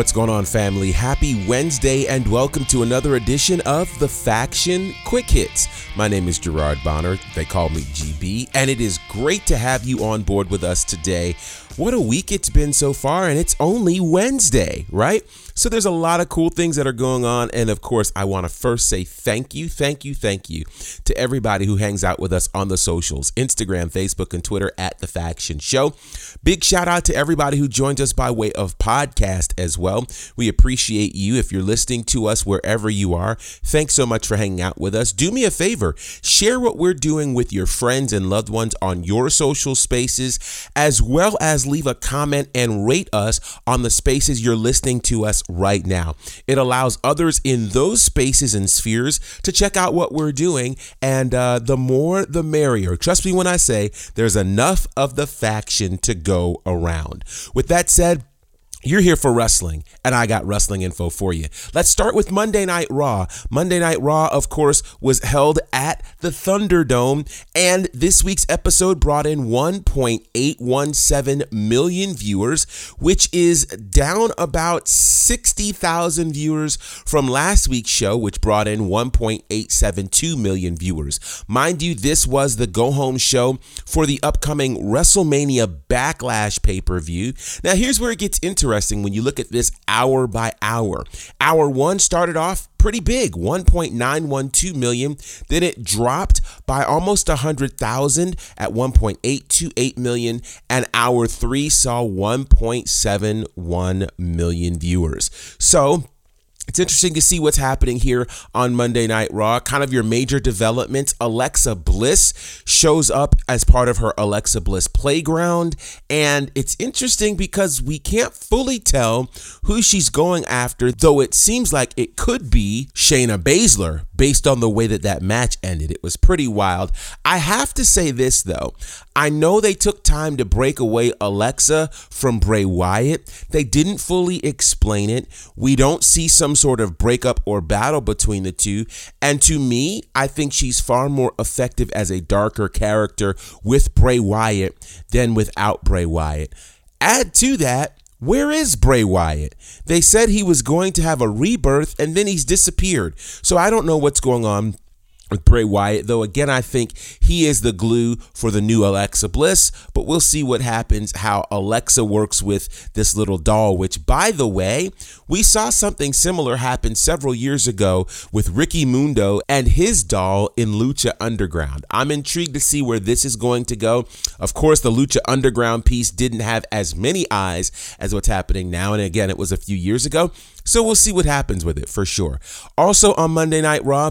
What's going on, family? Happy Wednesday, and welcome to another edition of the Faction Quick Hits. My name is Gerard Bonner. They call me GB, and it is great to have you on board with us today. What a week it's been so far, and it's only Wednesday, right? So there's a lot of cool things that are going on. And of course, I want to first say thank you, thank you, thank you to everybody who hangs out with us on the socials Instagram, Facebook, and Twitter at The Faction Show. Big shout out to everybody who joins us by way of podcast as well. We appreciate you if you're listening to us wherever you are. Thanks so much for hanging out with us. Do me a favor, share what we're doing with your friends and loved ones on your social spaces, as well as leave a comment and rate us on the spaces you're listening to us right now. It allows others in those spaces and spheres to check out what we're doing, and uh, the more the merrier. Trust me when I say there's enough of the faction to go around. With that said, you're here for wrestling, and I got wrestling info for you. Let's start with Monday Night Raw. Monday Night Raw, of course, was held at the Thunderdome, and this week's episode brought in 1.817 million viewers, which is down about 60,000 viewers from last week's show, which brought in 1.872 million viewers. Mind you, this was the go home show for the upcoming WrestleMania Backlash pay per view. Now, here's where it gets interesting interesting when you look at this hour by hour. Hour one started off pretty big 1.912 million. Then it dropped by almost 100,000 at 1.828 million. And hour 3 saw 1.71 million viewers. So it's interesting to see what's happening here on Monday Night Raw. Kind of your major developments. Alexa Bliss shows up as part of her Alexa Bliss playground. And it's interesting because we can't fully tell who she's going after, though it seems like it could be Shayna Baszler based on the way that that match ended. It was pretty wild. I have to say this, though. I know they took time to break away Alexa from Bray Wyatt. They didn't fully explain it. We don't see some sort of breakup or battle between the two. And to me, I think she's far more effective as a darker character with Bray Wyatt than without Bray Wyatt. Add to that, where is Bray Wyatt? They said he was going to have a rebirth and then he's disappeared. So I don't know what's going on with Bray Wyatt, though again, I think he is the glue for the new Alexa Bliss, but we'll see what happens, how Alexa works with this little doll, which, by the way, we saw something similar happen several years ago with Ricky Mundo and his doll in Lucha Underground. I'm intrigued to see where this is going to go. Of course, the Lucha Underground piece didn't have as many eyes as what's happening now, and again, it was a few years ago, so we'll see what happens with it for sure. Also on Monday Night Raw,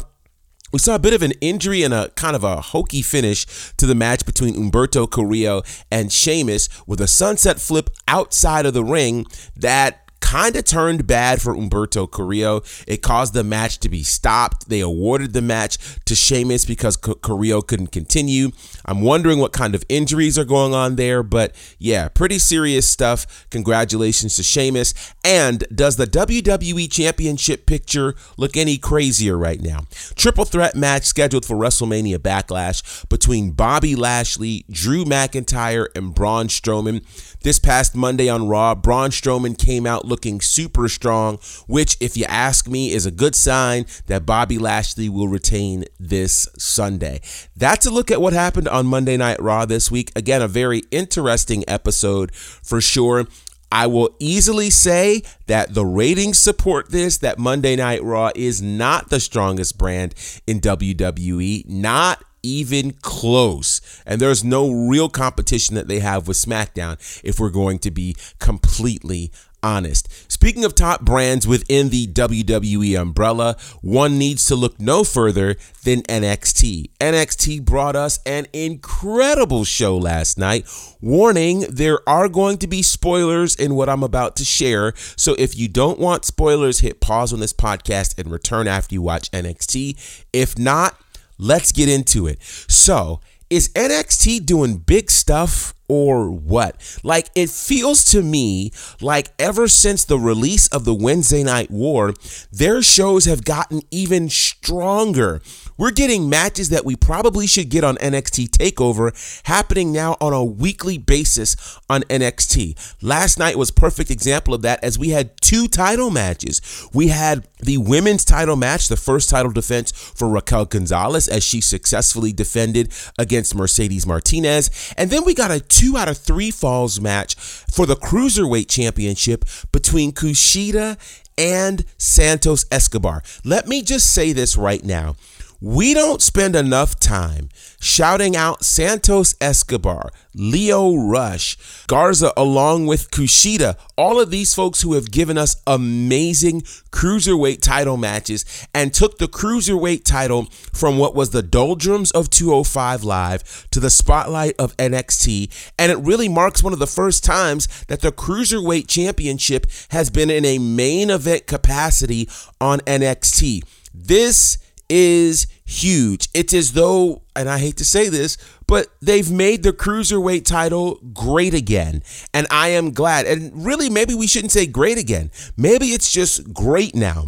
we saw a bit of an injury and a kind of a hokey finish to the match between Humberto Carrillo and Sheamus with a sunset flip outside of the ring that kind of turned bad for Humberto Carrillo. It caused the match to be stopped. They awarded the match to Sheamus because Carrillo couldn't continue. I'm wondering what kind of injuries are going on there, but yeah, pretty serious stuff. Congratulations to Sheamus. And does the WWE Championship picture look any crazier right now? Triple threat match scheduled for WrestleMania Backlash between Bobby Lashley, Drew McIntyre, and Braun Strowman. This past Monday on Raw, Braun Strowman came out looking super strong, which, if you ask me, is a good sign that Bobby Lashley will retain this Sunday. That's a look at what happened on Monday Night Raw this week. Again, a very interesting episode for sure. I will easily say that the ratings support this, that Monday Night Raw is not the strongest brand in WWE, not even close. And there's no real competition that they have with SmackDown if we're going to be completely honest. Speaking of top brands within the WWE umbrella, one needs to look no further than NXT. NXT brought us an incredible show last night. Warning, there are going to be spoilers in what I'm about to share. So if you don't want spoilers, hit pause on this podcast and return after you watch NXT. If not, Let's get into it. So, is NXT doing big stuff or what? Like, it feels to me like ever since the release of the Wednesday Night War, their shows have gotten even stronger. We're getting matches that we probably should get on NXT TakeOver happening now on a weekly basis on NXT. Last night was perfect example of that as we had two title matches. We had the women's title match, the first title defense for Raquel Gonzalez as she successfully defended against Mercedes Martinez, and then we got a 2 out of 3 falls match for the Cruiserweight Championship between Kushida and Santos Escobar. Let me just say this right now. We don't spend enough time shouting out Santos Escobar, Leo Rush, Garza, along with Kushida, all of these folks who have given us amazing cruiserweight title matches and took the cruiserweight title from what was the doldrums of 205 Live to the spotlight of NXT. And it really marks one of the first times that the cruiserweight championship has been in a main event capacity on NXT. This is huge. It's as though, and I hate to say this, but they've made the cruiserweight title great again. And I am glad. And really, maybe we shouldn't say great again. Maybe it's just great now.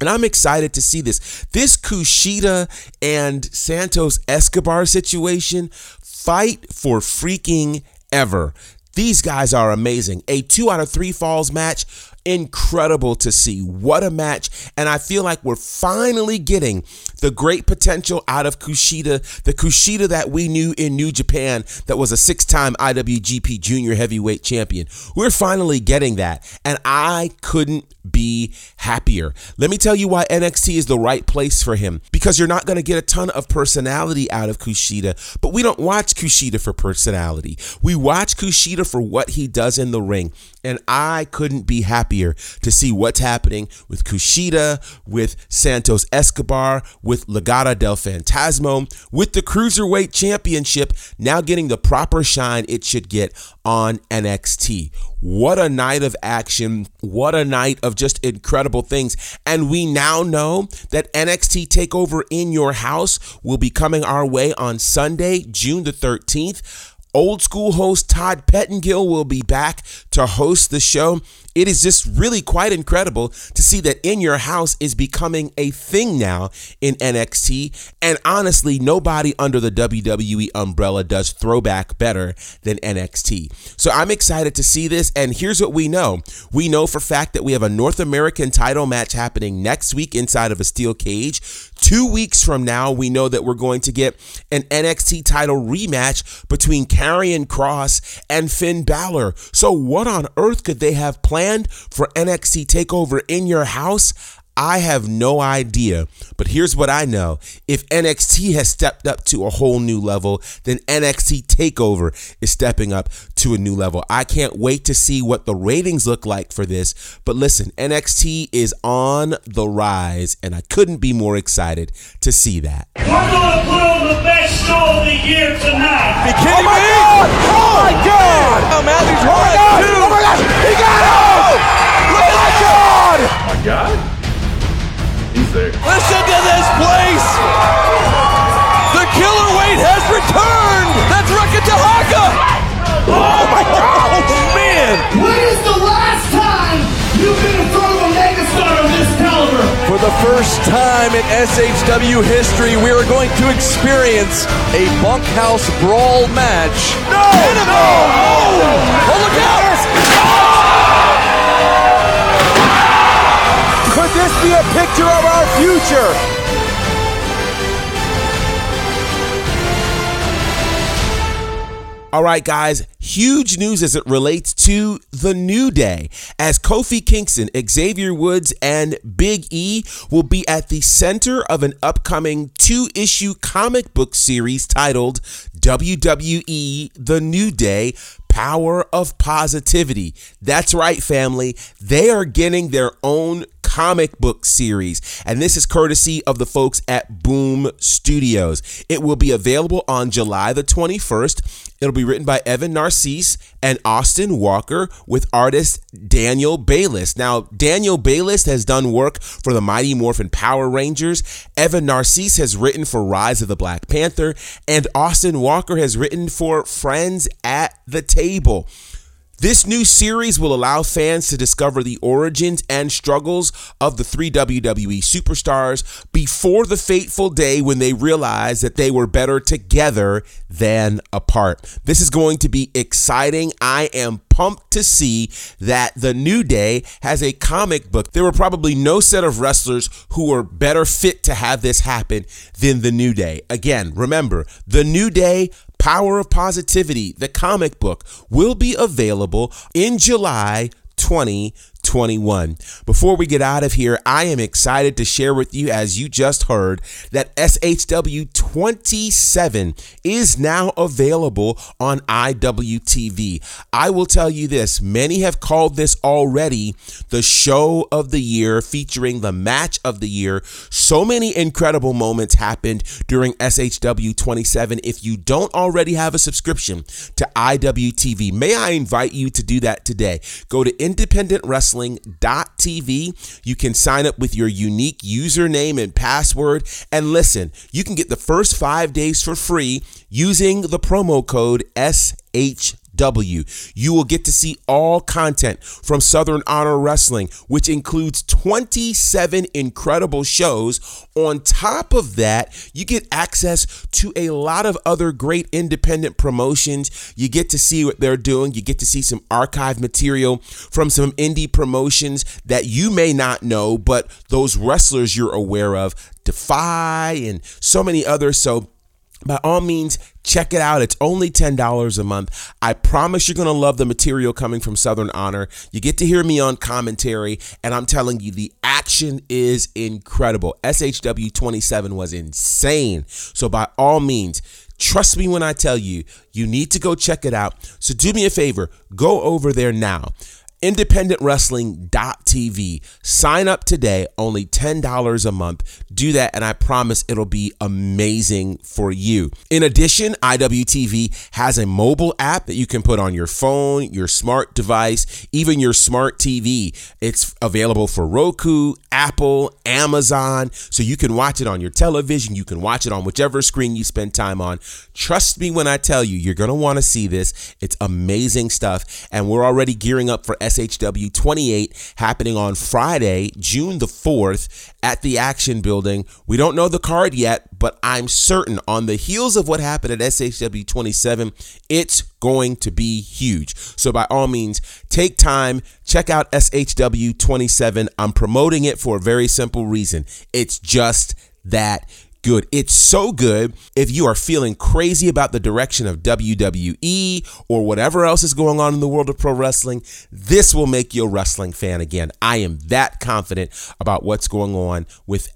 And I'm excited to see this. This Kushida and Santos Escobar situation fight for freaking ever. These guys are amazing. A two out of three falls match incredible to see. What a match. And I feel like we're finally getting the great potential out of Kushida, the Kushida that we knew in New Japan that was a six time IWGP Junior Heavyweight Champion. We're finally getting that. And I couldn't be happier. Let me tell you why NXT is the right place for him. Because you're not going to get a ton of personality out of Kushida, but we don't watch Kushida for personality. We watch Kushida for what he does in the ring. And I couldn't be happier to see what's happening with Kushida, with Santos Escobar, with Legado del Fantasma, with the Cruiserweight Championship now getting the proper shine it should get on NXT. What a night of action. What a night of just incredible things. And we now know that NXT TakeOver in Your House will be coming our way on Sunday, June the 13th. Old school host Todd Pettengill will be back to host the show. It is just really quite incredible to see that In Your House is becoming a thing now in NXT. And honestly, nobody under the WWE umbrella does throwback better than NXT. So I'm excited to see this. And here's what we know we know for fact that we have a North American title match happening next week inside of a steel cage. Two weeks from now, we know that we're going to get an NXT title rematch between Karrion Kross and Finn Balor. So, what on earth could they have planned? For NXT TakeOver in your house? I have no idea, but here's what I know. If NXT has stepped up to a whole new level, then NXT TakeOver is stepping up to a new level. I can't wait to see what the ratings look like for this. But listen, NXT is on the rise, and I couldn't be more excited to see that. We're gonna put on the best show of the year tonight. Be kidding oh my me? God! Oh my God! Oh, Matthews Oh my God! two. Oh my there. Listen to this place. The killer weight has returned. That's Rika Tahaka. Oh my God! Oh man! When is the last time you've been in front of a megastar of this caliber? For the first time in SHW history, we are going to experience a bunkhouse brawl match. No! No! Oh, look out! Could this be a picture of our future? All right, guys, huge news as it relates to the New Day, as Kofi Kingston, Xavier Woods, and Big E will be at the center of an upcoming two issue comic book series titled WWE The New Day Power of Positivity. That's right, family. They are getting their own comic book series, and this is courtesy of the folks at Boom Studios. It will be available on July the 21st. It'll be written by Evan Narcisse and Austin Walker with artist Daniel Bayliss. Now, Daniel Bayliss has done work for the Mighty Morphin Power Rangers. Evan Narcisse has written for Rise of the Black Panther, and Austin Walker has written for Friends at the Table. This new series will allow fans to discover the origins and struggles of the three WWE superstars before the fateful day when they realize that they were better together than apart. This is going to be exciting. I am pumped to see that the New Day has a comic book. There were probably no set of wrestlers who were better fit to have this happen than the New Day. Again, remember, the New Day Power of Positivity, the comic book, will be available in July 2021. Before we get out of here, I am excited to share with you, as you just heard, that SHW 27 is now available on IWTV. I will tell you this many have called this already the show of the year, featuring the match of the year. So many incredible moments happened during SHW 27. If you don't already have a subscription to IWTV, may I invite you to do that today? Go to independentwrestling.tv. You can sign up with your unique username and password. And listen, you can get the first five days for free using the promo code SH W. You will get to see all content from Southern Honor Wrestling, which includes 27 incredible shows. On top of that, you get access to a lot of other great independent promotions. You get to see what they're doing. You get to see some archive material from some indie promotions that you may not know, but those wrestlers you're aware of, Defy and so many others. So, by all means, check it out. It's only $10 a month. I promise you're going to love the material coming from Southern Honor. You get to hear me on commentary, and I'm telling you, the action is incredible. SHW 27 was insane. So, by all means, Trust me when I tell you, you need to go check it out. So do me a favor, go over there now independentwrestling.tv. Sign up today, only $10 a month. Do that, and I promise it'll be amazing for you. In addition, IWTV has a mobile app that you can put on your phone, your smart device, even your smart TV. It's available for Roku, Apple, Amazon, so you can watch it on your television. You can watch it on whichever screen you spend time on. Trust me when I tell you, you're going to want to see this. It's amazing stuff, and we're already gearing up for SHW 28 happening on Friday, June the 4th at the Action Building. We don't know the card yet, but I'm certain on the heels of what happened at SHW 27, it's going to be huge. So by all means, take time, check out SHW 27. I'm promoting it for a very simple reason. It's just that good. It's so good if you are feeling crazy about the direction of WWE or whatever else is going on in the world of pro wrestling. This will make you a wrestling fan again. I am that confident about what's going on with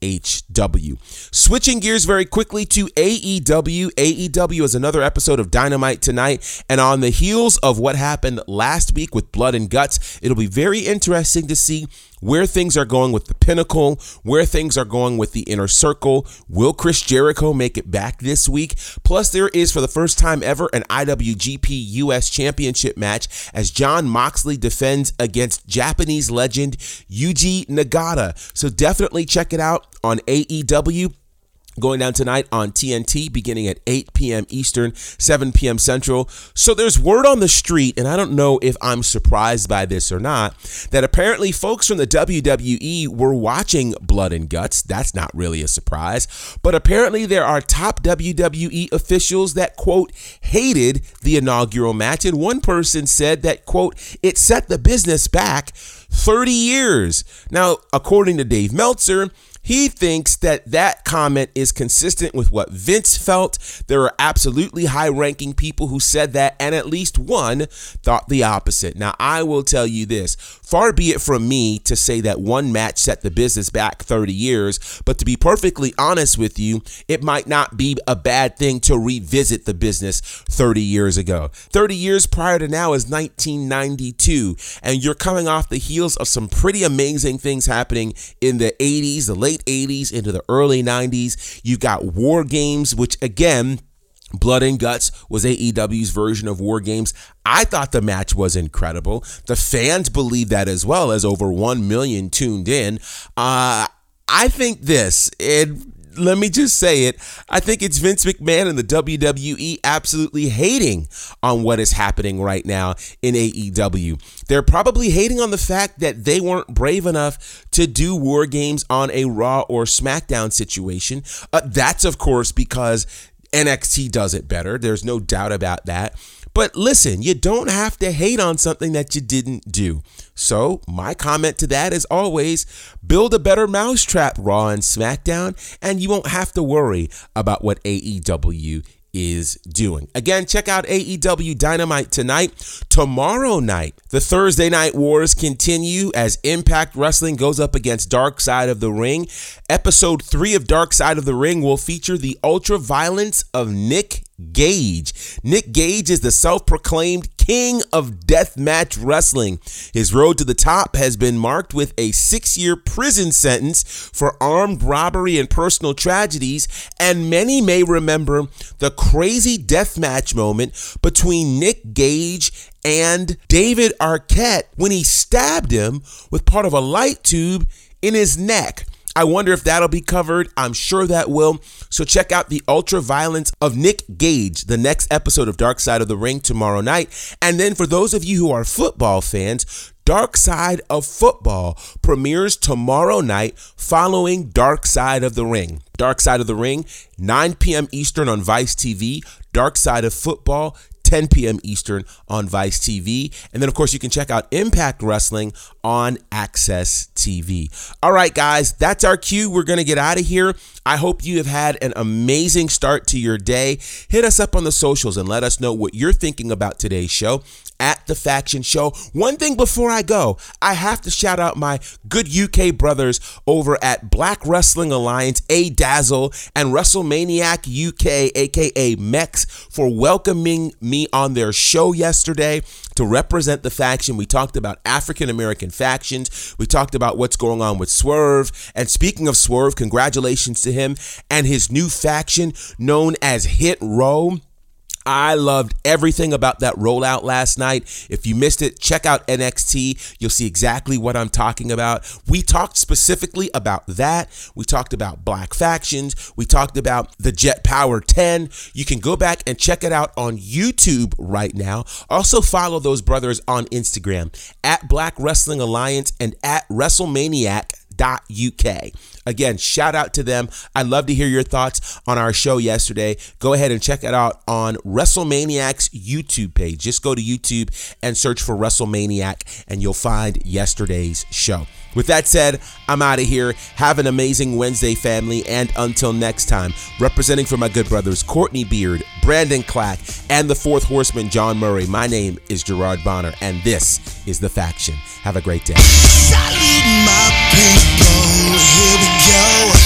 SHW. Switching gears very quickly to AEW. AEW is another episode of Dynamite tonight. And on the heels of what happened last week with Blood and Guts, it'll be very interesting to see where things are going with the pinnacle, where things are going with the inner circle. Will Chris Jericho make it back this week? Plus, there is for the first time ever an IWGP US Championship match as Jon Moxley defends against Japanese legend Yuji Nagata. So definitely check it out on AEW going down tonight on TNT beginning at 8 p.m. Eastern, 7 p.m. Central. So there's word on the street, and I don't know if I'm surprised by this or not, that apparently folks from the WWE were watching Blood and Guts. That's not really a surprise. But apparently there are top WWE officials that, quote, hated the inaugural match. And one person said that, quote, it set the business back 30 years. Now, according to Dave Meltzer, He thinks that that comment is consistent with what Vince felt. There are absolutely high ranking people who said that, and at least one thought the opposite. Now, I will tell you this far be it from me to say that one match set the business back 30 years, but to be perfectly honest with you, it might not be a bad thing to revisit the business 30 years ago. 30 years prior to now is 1992, and you're coming off the heels of some pretty amazing things happening in the 80s, the late late 80s into the early 90s. You got War Games, which again, Blood and Guts was AEW's version of War Games. I thought the match was incredible. The fans believe that as well, as over 1 million tuned in. Uh, I think this, it let me just say it. I think it's Vince McMahon and the WWE absolutely hating on what is happening right now in AEW. They're probably hating on the fact that they weren't brave enough to do War Games on a Raw or SmackDown situation. Uh, that's, of course, because NXT does it better. There's no doubt about that. But listen, you don't have to hate on something that you didn't do. So, my comment to that is always build a better mousetrap, Raw and SmackDown, and you won't have to worry about what AEW is doing. Again, check out AEW Dynamite tonight. Tomorrow night, the Thursday Night Wars continue as Impact Wrestling goes up against Dark Side of the Ring. Episode 3 of Dark Side of the Ring will feature the ultra violence of Nick Gage. Nick Gage is the self proclaimed king of deathmatch wrestling. His road to the top has been marked with a six year prison sentence for armed robbery and personal tragedies, and many may remember the crazy deathmatch moment between Nick Gage and David Arquette when he stabbed him with part of a light tube in his neck. I wonder if that'll be covered. I'm sure that will. So check out the ultra violence of Nick Gage, the next episode of Dark Side of the Ring tomorrow night. And then for those of you who are football fans, Dark Side of Football premieres tomorrow night following Dark Side of the Ring. Dark Side of the Ring, 9 p.m. Eastern on Vice TV. Dark Side of Football, 10 p.m. Eastern on Vice TV. And then, of course, you can check out Impact Wrestling on AXS TV. All right, guys, that's our cue. We're going to get out of here. I hope you have had an amazing start to your day. Hit us up on the socials and let us know what you're thinking about today's show at the Faction Show. One thing before I go, I have to shout out my good UK brothers over at Black Wrestling Alliance, A Dazzle, and WrestleManiac UK, aka Mex, for welcoming me on their show yesterday to represent the faction. We talked about African American factions. We talked about what's going on with Swerve. And speaking of Swerve, congratulations to him and his new faction known as Hit Row. I loved everything about that rollout last night. If you missed it, check out NXT. You'll see exactly what I'm talking about. We talked specifically about that. We talked about black factions. We talked about the Jet Power 10. You can go back and check it out on YouTube right now. Also, follow those brothers on Instagram at Black Wrestling Alliance and at WrestleManiac uk. Again, shout out to them. I'd love to hear your thoughts on our show yesterday. Go ahead and check it out on WrestleManiac's YouTube page. Just go to YouTube and search for WrestleManiac, and you'll find yesterday's show. With that said, I'm out of here. Have an amazing Wednesday, family. And until next time, representing for my good brothers Courtney Beard, Brandon Clack, and the fourth horseman, John Murray, my name is Gerard Bonner, and this is The Faction. Have a great day people, here we go.